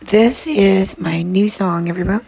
This is my new song, everyone.